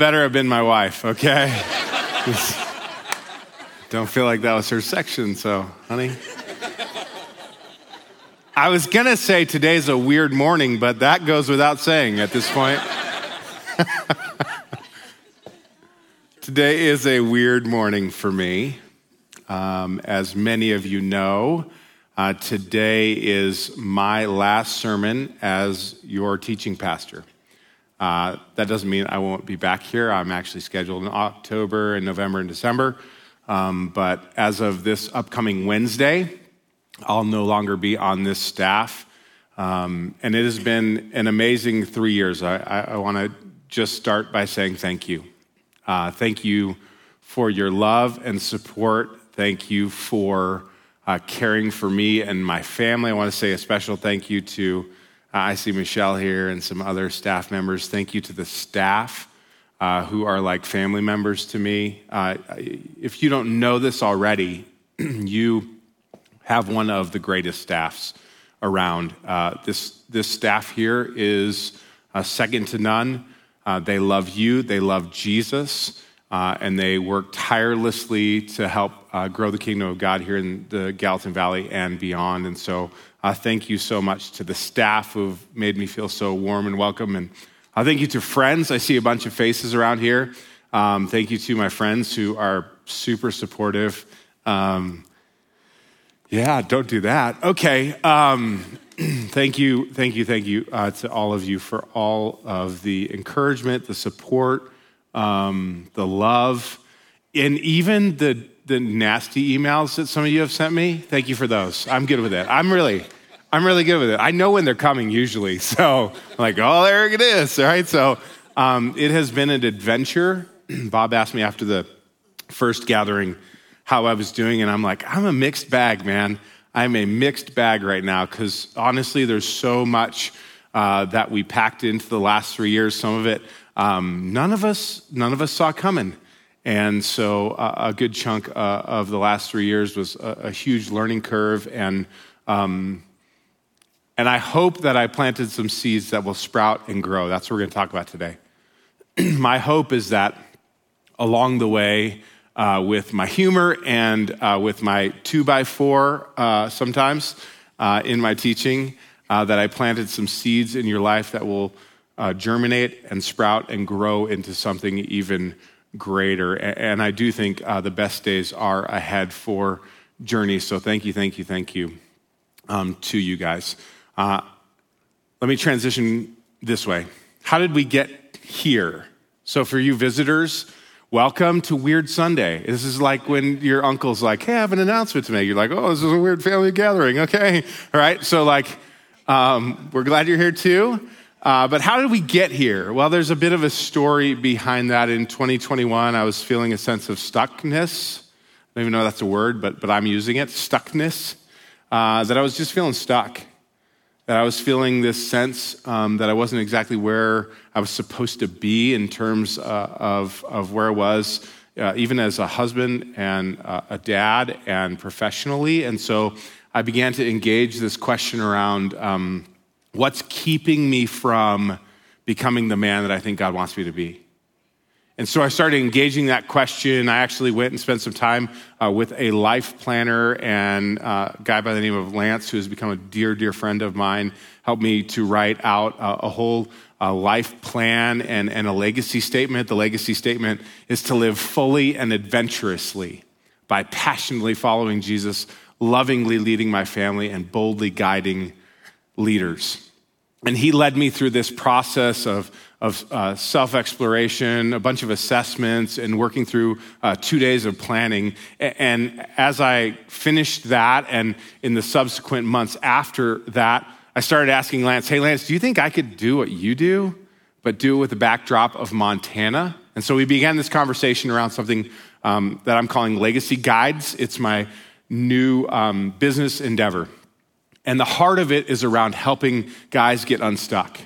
Better have been my wife, okay? Don't feel like that was her section, so, honey. I was gonna say today's a weird morning, but that goes without saying at this point. Today is a weird morning for me. Um, as many of you know, uh, today is my last sermon as your teaching pastor. Uh, that doesn't mean I won't be back here. I'm actually scheduled in October and November and December. Um, but as of this upcoming Wednesday, I'll no longer be on this staff. Um, and it has been an amazing three years. I, I, I want to just start by saying thank you. Uh, thank you for your love and support. Thank you for uh, caring for me and my family. I want to say a special thank you to, I see Michelle here and some other staff members. Thank you to the staff. Uh, who are like family members to me. Uh, if you don't know this already, you have one of the greatest staffs around. Uh, this, this staff here is uh, second to none. Uh, they love you, they love Jesus, uh, and they work tirelessly to help uh, grow the kingdom of God here in the Gallatin Valley and beyond. And so, uh, thank you so much to the staff who've made me feel so warm and welcome. And thank you to friends. I see a bunch of faces around here. Um, thank you to my friends who are super supportive. Um, yeah, don't do that. Okay. Um, thank you, thank you, thank you uh, to all of you for all of the encouragement, the support, um, the love, and even the the nasty emails that some of you have sent me. Thank you for those. I'm good with it. I'm really, I'm really good with it. I know when they're coming usually, so I'm like, oh, there it is. All right. So um, it has been an adventure. Bob asked me after the first gathering how I was doing. And I'm like, I'm a mixed bag, man. I'm a mixed bag right now because honestly, there's so much uh, that we packed into the last three years. Some of it, um, none of us, none of us saw coming. And so uh, a good chunk uh, of the last three years was a, a huge learning curve. And, um, and I hope that I planted some seeds that will sprout and grow. That's what we're going to talk about today. My hope is that along the way, uh, with my humor and uh, with my two by four uh, sometimes uh, in my teaching, uh, that I planted some seeds in your life that will uh, germinate and sprout and grow into something even greater. And I do think the best days are ahead for Journey. So thank you, thank you, thank you um, to you guys. let me transition this way. How did we get here? So, for you visitors, Welcome to Weird Sunday. This is like when your uncle's like, hey, I have an announcement to make. You're like, oh, this is a weird family gathering. Okay. All right. So, like, um, we're glad you're here too. Uh, but how did we get here? Well, there's a bit of a story behind that. In 2021, I was feeling a sense of stuckness. I don't even know if that's a word, but, but I'm using it stuckness. Uh, that I was just feeling stuck that I was feeling this sense um, that I wasn't exactly where I was supposed to be in terms uh, of, of where I was, uh, even as a husband and uh, a dad and professionally. And so I began to engage this question around um, what's keeping me from becoming the man that I think God wants me to be. And so I started engaging that question. I actually went and spent some time uh, with a life planner and uh, a guy by the name of Lance, who has become a dear, dear friend of mine, helped me to write out uh, a whole uh, life plan and, and a legacy statement. The legacy statement is to live fully and adventurously by passionately following Jesus, lovingly leading my family, and boldly guiding leaders. And he led me through this process of of uh, self exploration, a bunch of assessments, and working through uh, two days of planning. And as I finished that, and in the subsequent months after that, I started asking Lance, hey, Lance, do you think I could do what you do, but do it with the backdrop of Montana? And so we began this conversation around something um, that I'm calling Legacy Guides. It's my new um, business endeavor. And the heart of it is around helping guys get unstuck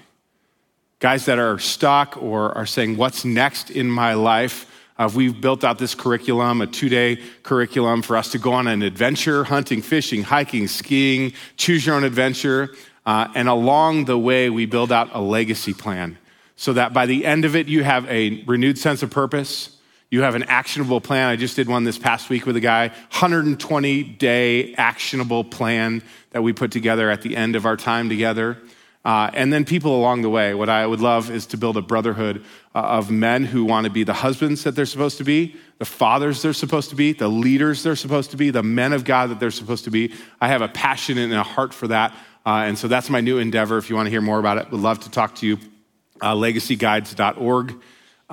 guys that are stuck or are saying, What's next in my life? Uh, we've built out this curriculum, a two day curriculum for us to go on an adventure hunting, fishing, hiking, skiing, choose your own adventure. Uh, and along the way, we build out a legacy plan so that by the end of it, you have a renewed sense of purpose. You have an actionable plan. I just did one this past week with a guy, 120 day actionable plan that we put together at the end of our time together. Uh, and then people along the way. What I would love is to build a brotherhood uh, of men who want to be the husbands that they're supposed to be, the fathers they're supposed to be, the leaders they're supposed to be, the men of God that they're supposed to be. I have a passion and a heart for that. Uh, and so that's my new endeavor. If you want to hear more about it, would love to talk to you. Uh, legacyguides.org,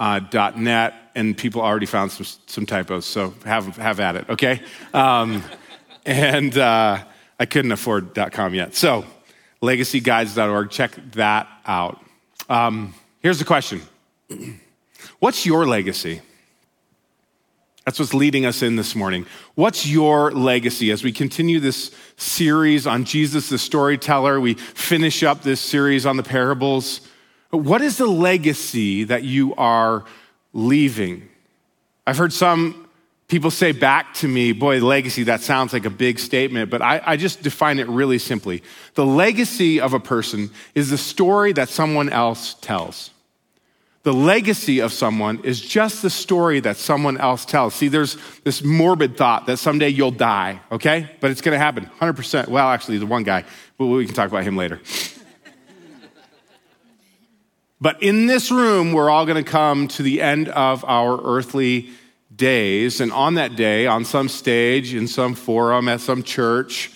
uh, .net, and people already found some, some typos, so have, have at it, okay? Um, and uh, I couldn't afford .com yet. So legacyguides.org, check that out. Um, here's the question What's your legacy? That's what's leading us in this morning. What's your legacy as we continue this series on Jesus the storyteller? We finish up this series on the parables. What is the legacy that you are leaving? I've heard some people say back to me, boy, legacy, that sounds like a big statement, but I, I, just define it really simply. The legacy of a person is the story that someone else tells. The legacy of someone is just the story that someone else tells. See, there's this morbid thought that someday you'll die, okay? But it's gonna happen 100%. Well, actually, the one guy, but we can talk about him later. But in this room, we're all gonna come to the end of our earthly days. And on that day, on some stage, in some forum, at some church,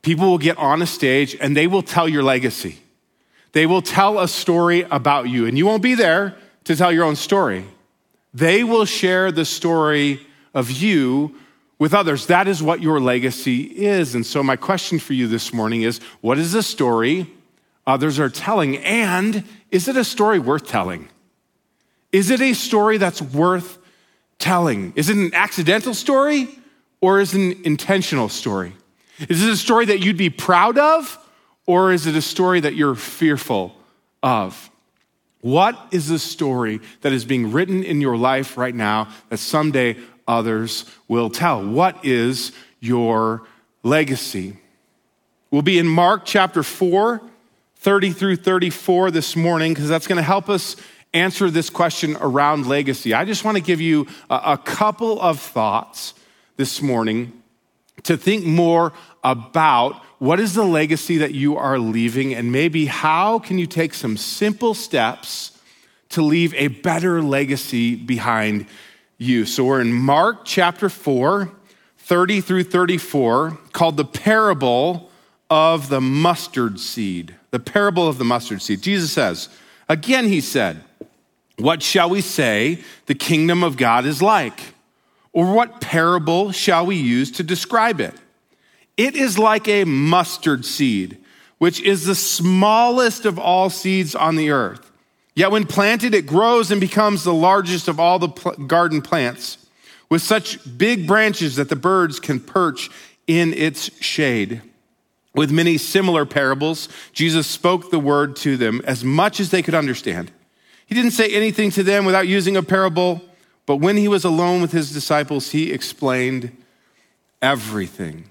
people will get on a stage and they will tell your legacy. They will tell a story about you, and you won't be there to tell your own story. They will share the story of you with others. That is what your legacy is. And so, my question for you this morning is what is the story others are telling? And is it a story worth telling? Is it a story that's worth telling? Is it an accidental story or is it an intentional story? Is it a story that you'd be proud of or is it a story that you're fearful of? What is the story that is being written in your life right now that someday others will tell? What is your legacy? We'll be in Mark chapter 4, 30 through 34 this morning, because that's going to help us answer this question around legacy. I just want to give you a, a couple of thoughts this morning to think more about what is the legacy that you are leaving and maybe how can you take some simple steps to leave a better legacy behind you. So we're in Mark chapter 4, 30 through 34, called the parable of the mustard seed. The parable of the mustard seed. Jesus says, again, he said, What shall we say the kingdom of God is like? Or what parable shall we use to describe it? It is like a mustard seed, which is the smallest of all seeds on the earth. Yet when planted, it grows and becomes the largest of all the pl- garden plants, with such big branches that the birds can perch in its shade. With many similar parables, Jesus spoke the word to them as much as they could understand. He didn't say anything to them without using a parable, but when he was alone with his disciples, he explained everything.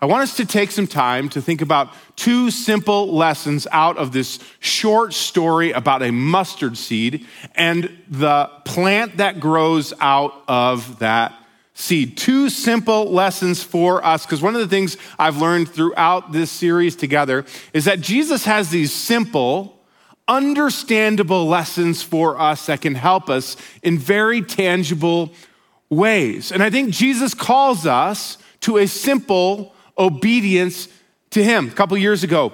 I want us to take some time to think about two simple lessons out of this short story about a mustard seed and the plant that grows out of that seed. Two simple lessons for us, because one of the things I've learned throughout this series together is that Jesus has these simple, understandable lessons for us that can help us in very tangible ways. And I think Jesus calls us to a simple, obedience to him. A couple years ago,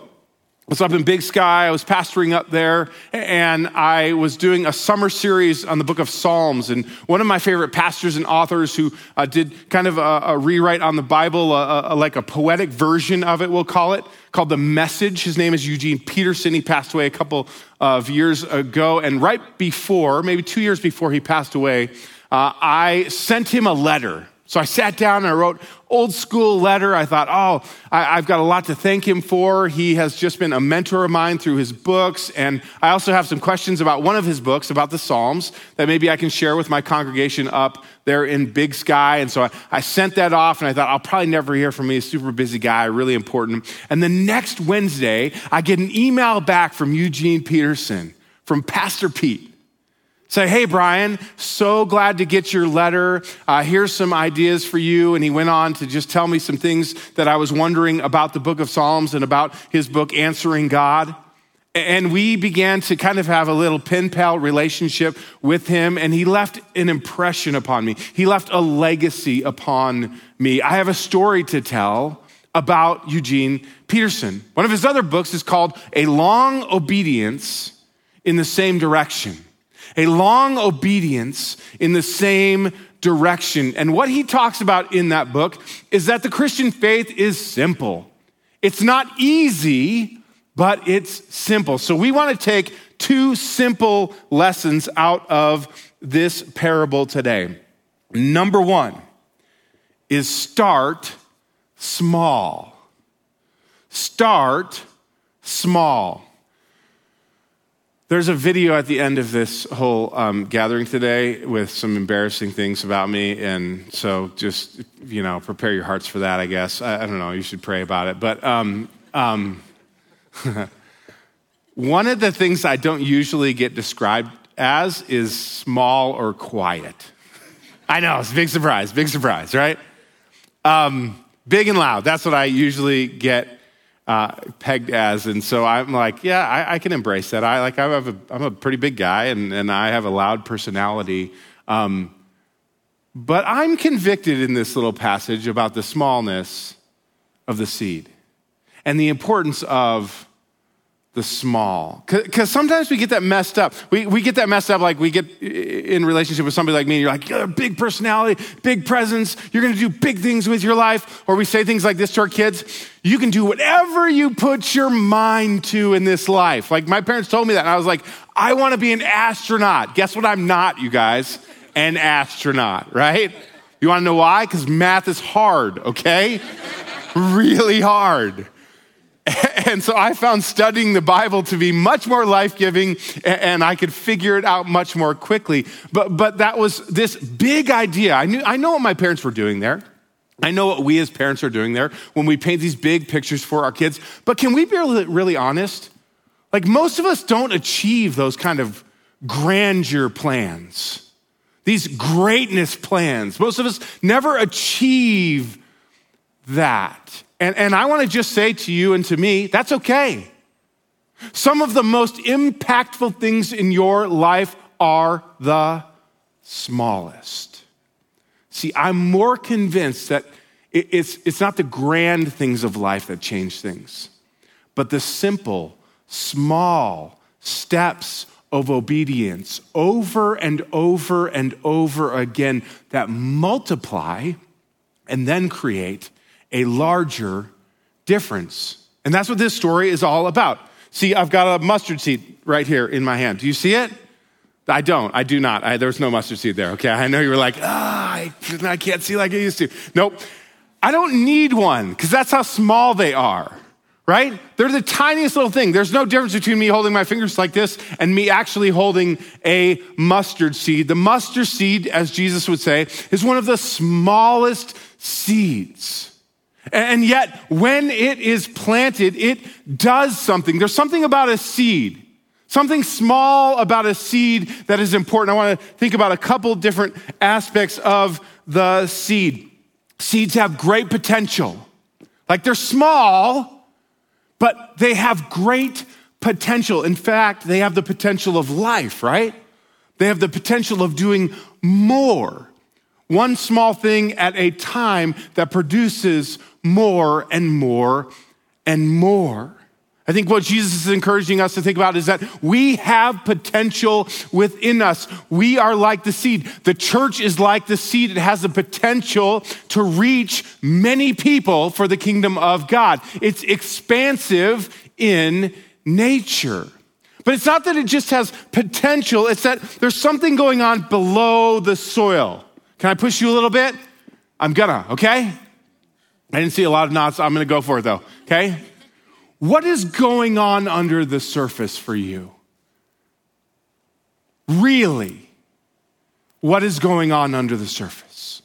was up in Big Sky. I was pastoring up there, and I was doing a summer series on the book of Psalms. And one of my favorite pastors and authors who uh, did kind of a, a, rewrite on the Bible, a, a, like a poetic version of it, we'll call it, called The Message. His name is Eugene Peterson. He passed away a couple of years ago. And right before, maybe two years before he passed away, uh, I sent him a letter. So I sat down and I wrote old school letter. I thought, oh, I, have got a lot to thank him for. He has just been a mentor of mine through his books. And I also have some questions about one of his books about the Psalms that maybe I can share with my congregation up there in Big Sky. And so I, I sent that off and I thought, I'll probably never hear from me. A super busy guy, really important. And the next Wednesday, I get an email back from Eugene Peterson from Pastor Pete. Say, hey, Brian, so glad to get your letter. Uh, here's some ideas for you. And he went on to just tell me some things that I was wondering about the book of Psalms and about his book, Answering God. And we began to kind of have a little pen pal relationship with him, and he left an impression upon me. He left a legacy upon me. I have a story to tell about Eugene Peterson. One of his other books is called A Long Obedience in the Same Direction a long obedience in the same direction. And what he talks about in that book is that the Christian faith is simple. It's not easy, but it's simple. So we want to take two simple lessons out of this parable today. Number one is start small. Start small. There's a video at the end of this whole um, gathering today with some embarrassing things about me. And so just, you know, prepare your hearts for that, I guess. I, I don't know. You should pray about it. But um, um, one of the things I don't usually get described as is small or quiet. I know, it's a big surprise, big surprise, right? Um, big and loud. That's what I usually get uh, pegged as. And so I'm like, yeah, I, I, can embrace that. I like, I have a, I'm a pretty big guy and, and I have a loud personality. Um, but I'm convicted in this little passage about the smallness of the seed and the importance of the small. Because sometimes we get that messed up. We, we get that messed up like we get in relationship with somebody like me, and you're like, you're a big personality, big presence, you're gonna do big things with your life. Or we say things like this to our kids you can do whatever you put your mind to in this life. Like my parents told me that, and I was like, I wanna be an astronaut. Guess what I'm not, you guys? An astronaut, right? You wanna know why? Because math is hard, okay? really hard. And so I found studying the Bible to be much more life giving and I could figure it out much more quickly. But, but that was this big idea. I, knew, I know what my parents were doing there. I know what we as parents are doing there when we paint these big pictures for our kids. But can we be really honest? Like most of us don't achieve those kind of grandeur plans, these greatness plans. Most of us never achieve that. And, and I want to just say to you and to me, that's okay. Some of the most impactful things in your life are the smallest. See, I'm more convinced that it's, it's not the grand things of life that change things, but the simple, small steps of obedience over and over and over again that multiply and then create a larger difference. And that's what this story is all about. See, I've got a mustard seed right here in my hand. Do you see it? I don't. I do not. I, there's no mustard seed there. Okay. I know you were like, ah, I, I can't see like I used to. Nope. I don't need one because that's how small they are, right? They're the tiniest little thing. There's no difference between me holding my fingers like this and me actually holding a mustard seed. The mustard seed, as Jesus would say, is one of the smallest seeds. And yet, when it is planted, it does something. There's something about a seed, something small about a seed that is important. I want to think about a couple different aspects of the seed. Seeds have great potential. Like they're small, but they have great potential. In fact, they have the potential of life, right? They have the potential of doing more. One small thing at a time that produces more and more and more. I think what Jesus is encouraging us to think about is that we have potential within us. We are like the seed. The church is like the seed. It has the potential to reach many people for the kingdom of God. It's expansive in nature. But it's not that it just has potential, it's that there's something going on below the soil. Can I push you a little bit? I'm gonna, okay? I didn't see a lot of knots. I'm to go for it though. Okay. What is going on under the surface for you? Really? What is going on under the surface?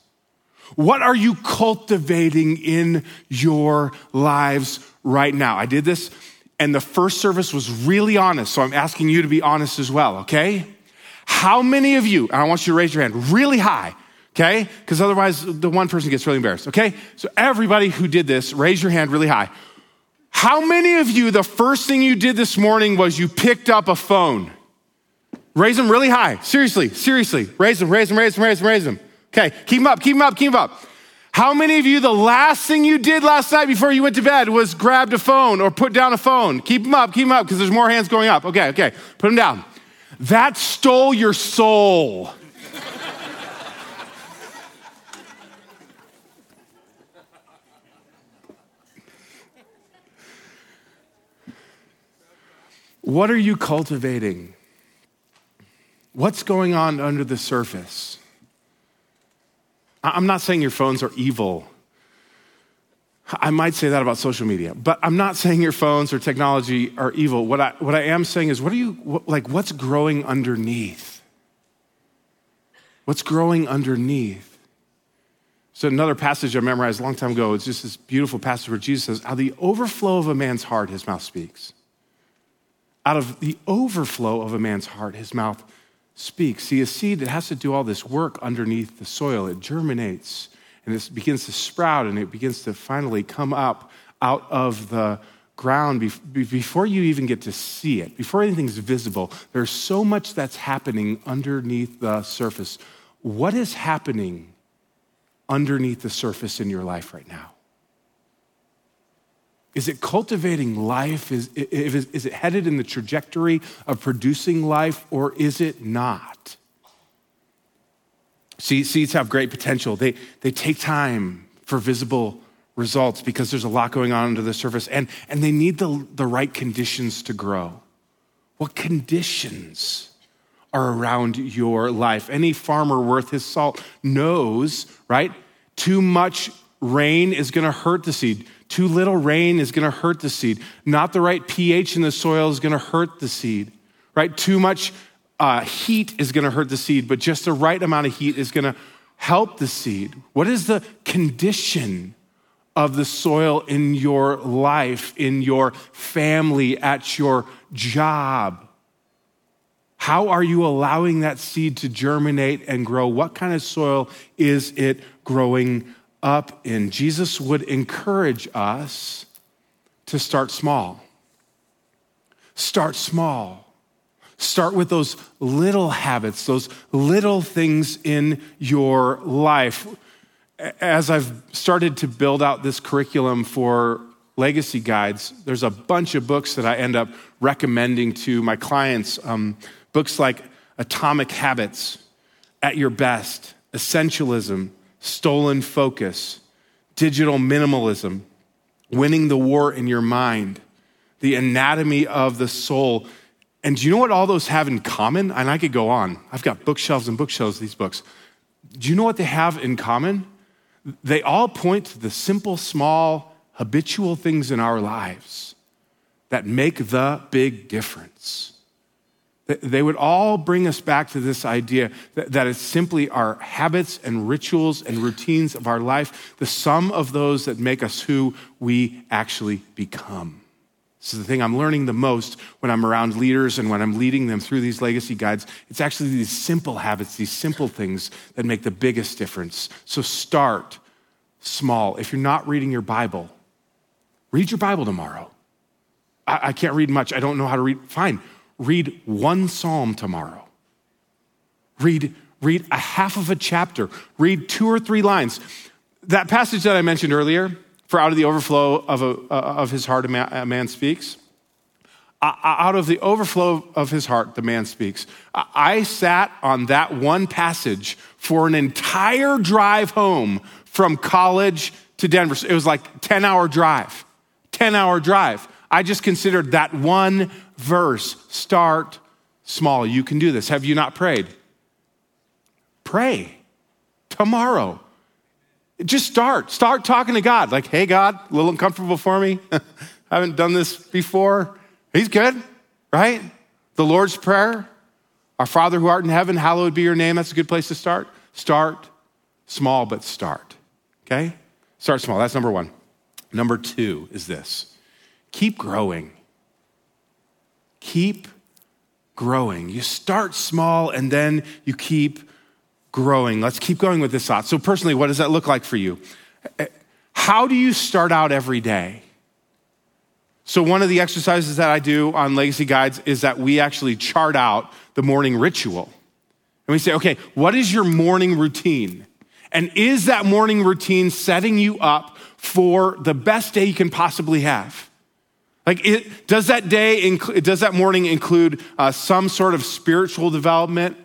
What are you cultivating in your lives right now? I did this and the first service was really honest, so I'm asking you to be honest as well, okay? How many of you, and I want you to raise your hand really high, okay? Because otherwise the one person gets really embarrassed, okay? So everybody who did this, raise your hand really high. How many of you, the first thing you did this morning was you picked up a phone? Raise them really high. Seriously, seriously. Raise them, raise them, raise them, raise them, raise them. Okay, keep them up, keep them up, keep them up. How many of you, the last thing you did last night before you went to bed was grabbed a phone or put down a phone? Keep them up, keep them up, because there's more hands going up. Okay, okay, put them down. That stole your soul. What are you cultivating? What's going on under the surface? I'm not saying your phones are evil. I might say that about social media, but I'm not saying your phones or technology are evil. What I, what I am saying is, what are you, what, like, what's growing underneath? What's growing underneath? So, another passage I memorized a long time ago, it's just this beautiful passage where Jesus says, How the overflow of a man's heart, his mouth speaks. Out of the overflow of a man's heart, his mouth speaks. See, a seed that has to do all this work underneath the soil, it germinates and it begins to sprout and it begins to finally come up out of the ground before you even get to see it, before anything's visible. There's so much that's happening underneath the surface. What is happening underneath the surface in your life right now? Is it cultivating life? Is, is, it headed in the trajectory of producing life, or is it not? See, seeds have great potential. They, they take time for visible results because there's a lot going on under the surface, and, and they need the, the right conditions to grow. What conditions are around your life? Any farmer worth his salt knows, right? Too much rain is going to hurt the seed. Too little rain is going to hurt the seed. Not the right pH in the soil is going to hurt the seed, right? Too much uh, heat is going to hurt the seed, but just the right amount of heat is going to help the seed. What is the condition of the soil in your life, in your family, at your job? How are you allowing that seed to germinate and grow? What kind of soil is it growing up in. Jesus would encourage us to start small. Start small. Start with those little habits, those little things in your life. As I've started to build out this curriculum for legacy guides, there's a bunch of books that I end up recommending to my clients. Um, books like Atomic Habits, At Your Best, Essentialism, stolen focus, digital minimalism, winning the war in your mind, the anatomy of the soul. And do you know what all those have in common? And I could go on. I've got bookshelves and bookshelves, these books. Do you know what they have in common? They all point to the simple, small, habitual things in our lives that make the big difference. They would all bring us back to this idea that, it's simply our habits and rituals and routines of our life, the sum of those that make us who we actually become. This is the thing I'm learning the most when I'm around leaders and when I'm leading them through these legacy guides. It's actually these simple habits, these simple things that make the biggest difference. So start small. If you're not reading your Bible, read your Bible tomorrow. I, I can't read much. I don't know how to read. Fine read one psalm tomorrow. Read, read a half of a chapter. Read two or three lines. That passage that I mentioned earlier, for out of the overflow of, a, uh, of his heart, a man, a man speaks. Uh, out of the overflow of his heart, the man speaks. I sat on that one passage for an entire drive home from college to Denver. It was like 10 hour drive, 10 hour drive. I just considered that one verse. Start small. You can do this. Have you not prayed? Pray tomorrow. Just start. Start talking to God. Like, hey, God, a little uncomfortable for me. I haven't done this before. He's good, right? The Lord's Prayer. Our Father who art in heaven, hallowed be your name. That's a good place to start. Start small, but start. Okay? Start small. That's number one. Number two is this keep growing. Keep growing. You start small and then you keep growing. Let's keep going with this thought. So, personally, what does that look like for you? How do you start out every day? So, one of the exercises that I do on Legacy Guides is that we actually chart out the morning ritual. And we say, okay, what is your morning routine? And is that morning routine setting you up for the best day you can possibly have? Like, it, does that day, inc- does that morning include uh, some sort of spiritual development,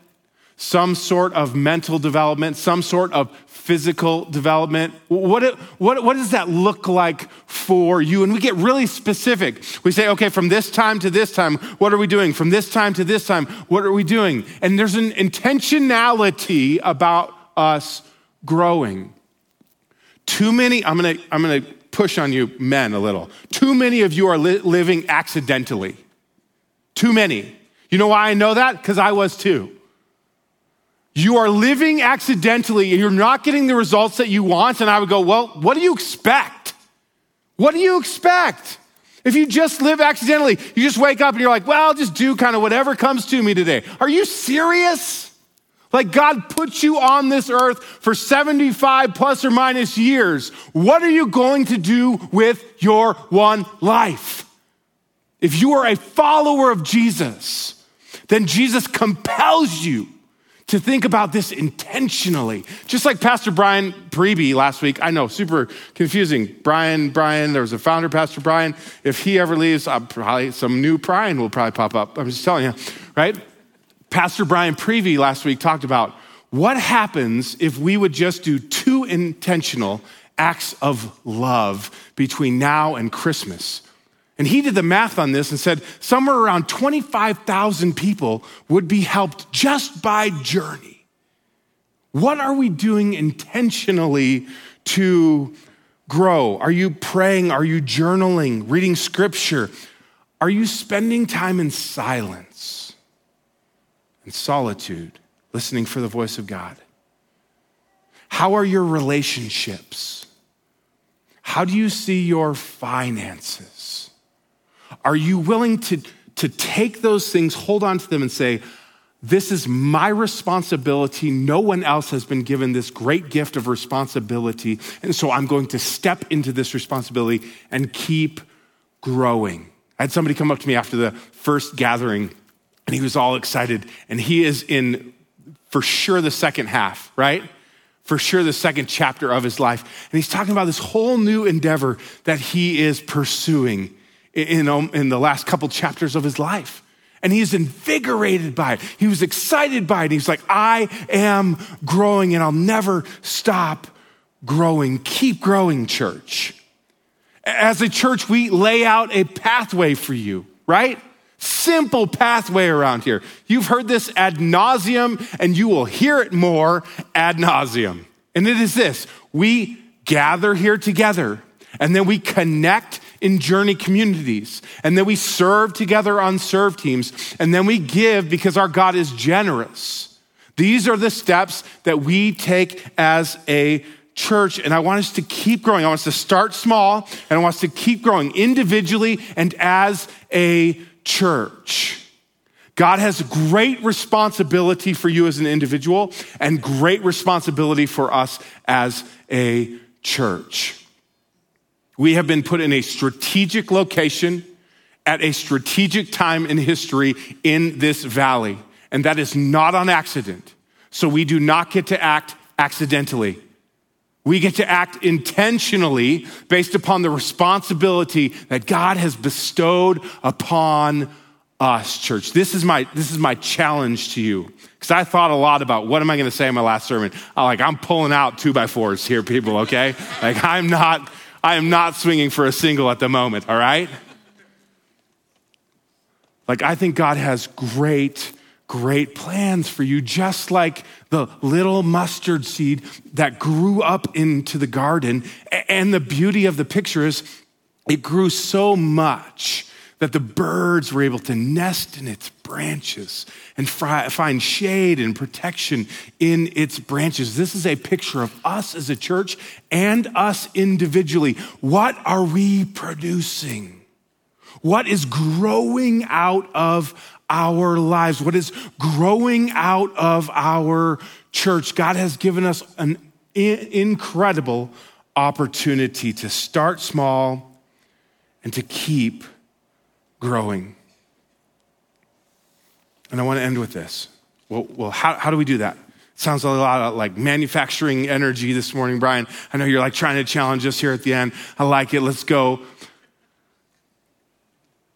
some sort of mental development, some sort of physical development? What, what, what does that look like for you? And we get really specific. We say, okay, from this time to this time, what are we doing? From this time to this time, what are we doing? And there's an intentionality about us growing. Too many, I'm gonna, I'm gonna push on you men a little. Too many of you are li- living accidentally. Too many. You know why I know that? Because I was too. You are living accidentally and you're not getting the results that you want. And I would go, well, what do you expect? What do you expect? If you just live accidentally, you just wake up and you're like, well, I'll just do kind of whatever comes to me today. Are you serious? Like God put you on this earth for 75 plus or minus years. What are you going to do with your one life? If you are a follower of Jesus, then Jesus compels you to think about this intentionally. Just like Pastor Brian Preby last week. I know, super confusing. Brian, Brian, there was a founder, Pastor Brian. If he ever leaves, I'll probably some new Brian will probably pop up. I'm just telling you, right? Pastor Brian Prevey last week talked about what happens if we would just do two intentional acts of love between now and Christmas. And he did the math on this and said somewhere around 25,000 people would be helped just by journey. What are we doing intentionally to grow? Are you praying? Are you journaling, reading scripture? Are you spending time in silence? And solitude, listening for the voice of God? How are your relationships? How do you see your finances? Are you willing to, to take those things, hold on to them, and say, This is my responsibility. No one else has been given this great gift of responsibility. And so I'm going to step into this responsibility and keep growing. I had somebody come up to me after the first gathering and he was all excited. And he is in, for sure, the second half, right? For sure, the second chapter of his life. And he's talking about this whole new endeavor that he is pursuing in, in um, the last couple chapters of his life. And he's invigorated by it. He was excited by it. He's like, I am growing and I'll never stop growing. Keep growing, church. As a church, we lay out a pathway for you, right? Simple pathway around here. You've heard this ad nauseum, and you will hear it more ad nauseum. And it is this we gather here together, and then we connect in journey communities, and then we serve together on serve teams, and then we give because our God is generous. These are the steps that we take as a church, and I want us to keep growing. I want us to start small, and I want us to keep growing individually and as a church. God has great responsibility for you as an individual and great responsibility for us as a church. We have been put in a strategic location at a strategic time in history in this valley, and that is not on accident. So we do not get to act accidentally. We get to act intentionally based upon the responsibility that God has bestowed upon us, church. This is my, this is my challenge to you. Because I thought a lot about what am I going to say in my last sermon. I'm like, I'm pulling out two by fours here, people, okay? like, I'm not, I am not swinging for a single at the moment, all right? Like, I think God has great great plans for you, just like the little mustard seed that grew up into the garden. And the beauty of the picture is it grew so much that the birds were able to nest in its branches and find shade and protection in its branches. This is a picture of us as a church and us individually. What are we producing? What is growing out of our lives? What is growing out of our church? God has given us an incredible opportunity to start small and to keep growing. And I want to end with this. Well, well how, how do we do that? Sounds a lot like manufacturing energy this morning, Brian. I know you're like trying to challenge us here at the end. I like it. Let's go.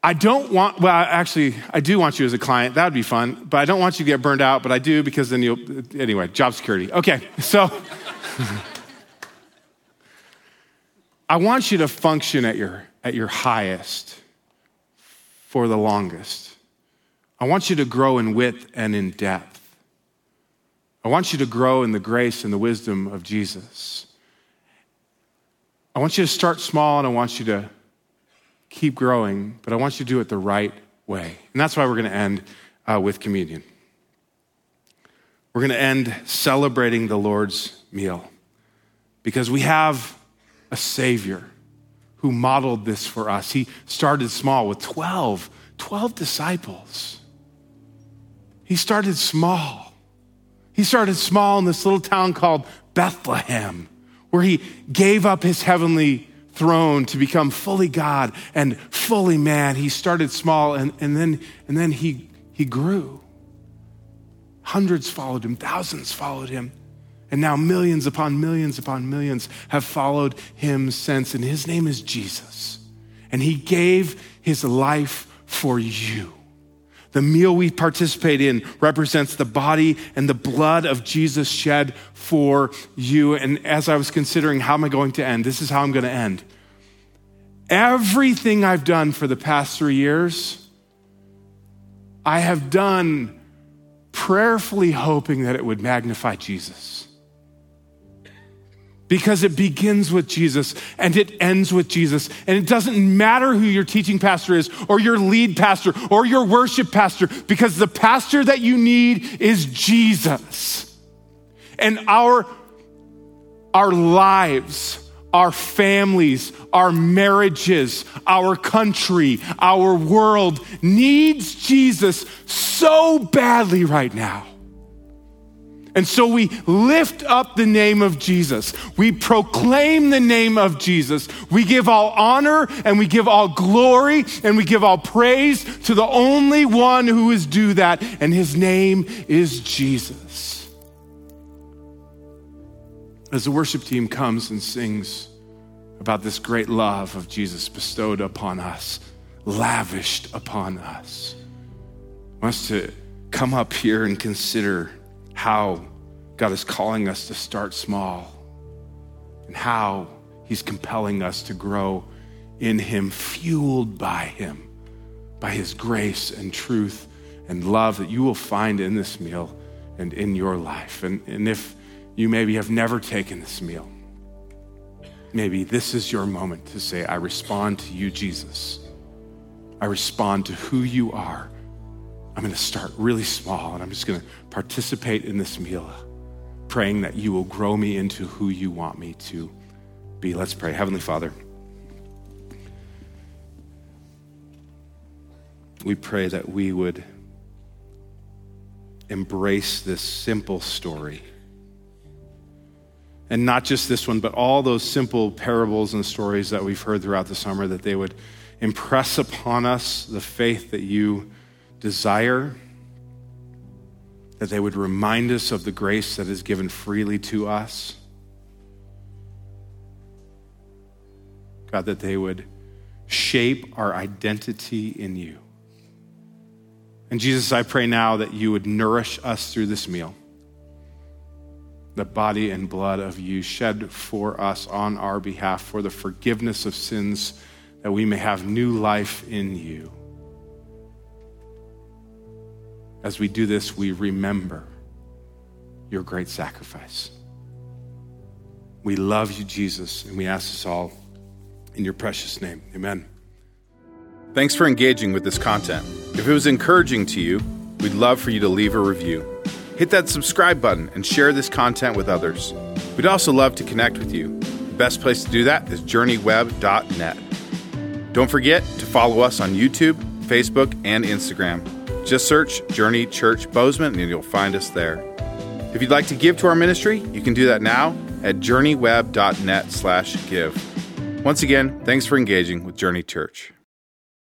I don't want, well, actually, I do want you as a client. That would be fun. But I don't want you to get burned out, but I do because then you'll, anyway, job security. Okay, so I want you to function at your, at your highest for the longest. I want you to grow in width and in depth. I want you to grow in the grace and the wisdom of Jesus. I want you to start small and I want you to keep growing, but I want you to do it the right way. And that's why we're going to end uh, with communion. We're going to end celebrating the Lord's meal because we have a Savior who modeled this for us. He started small with 12, 12 disciples. He started small. He started small in this little town called Bethlehem, where he gave up his heavenly throne to become fully God and fully man. He started small and, and then, and then he, he grew. Hundreds followed him, thousands followed him. And now millions upon millions upon millions have followed him since. And his name is Jesus. And he gave his life for you. The meal we participate in represents the body and the blood of Jesus shed for you. And as I was considering how am I going to end, this is how I'm going to end. Everything I've done for the past three years, I have done prayerfully hoping that it would magnify Jesus because it begins with Jesus and it ends with Jesus. And it doesn't matter who your teaching pastor is, or your lead pastor, or your worship pastor, because the pastor that you need is Jesus. And our, our lives, our families, our marriages, our country, our world needs Jesus so badly right now. And so we lift up the name of Jesus. We proclaim the name of Jesus. We give all honor and we give all glory and we give all praise to the only one who is due that, and his name is Jesus. As the worship team comes and sings about this great love of Jesus bestowed upon us, lavished upon us, I want us to come up here and consider how God is calling us to start small and how He's compelling us to grow in Him, fueled by Him, by His grace and truth and love that you will find in this meal and in your life. And, and if you maybe have never taken this meal, maybe this is your moment to say, I respond to you, Jesus. I respond to who you are. I'm going to start really small and I'm just going to participate in this meal, praying that you will grow me into who you want me to be. Let's pray. Heavenly Father, we pray that we would embrace this simple story. And not just this one, but all those simple parables and stories that we've heard throughout the summer, that they would impress upon us the faith that you desire that they would remind us of the grace that is given freely to us. God, that they would shape our identity in you. And Jesus, I pray now that you would nourish us through this meal. The body and blood of you shed for us on our behalf for the forgiveness of sins, that we may have new life in you. As we do this, we remember your great sacrifice. We love you, Jesus, and we ask this all in your precious name. Amen. Thanks for engaging with this content. If it was encouraging to you, we'd love for you to leave a review. Hit that subscribe button and share this content with others. We'd also love to connect with you. The best place to do that is journeyweb.net. Don't forget to follow us on YouTube, Facebook, and Instagram. Just search Journey Church Bozeman and you'll find us there. If you'd like to give to our ministry, you can do that now at journeyweb.net slash give. Once again, thanks for engaging with Journey Church.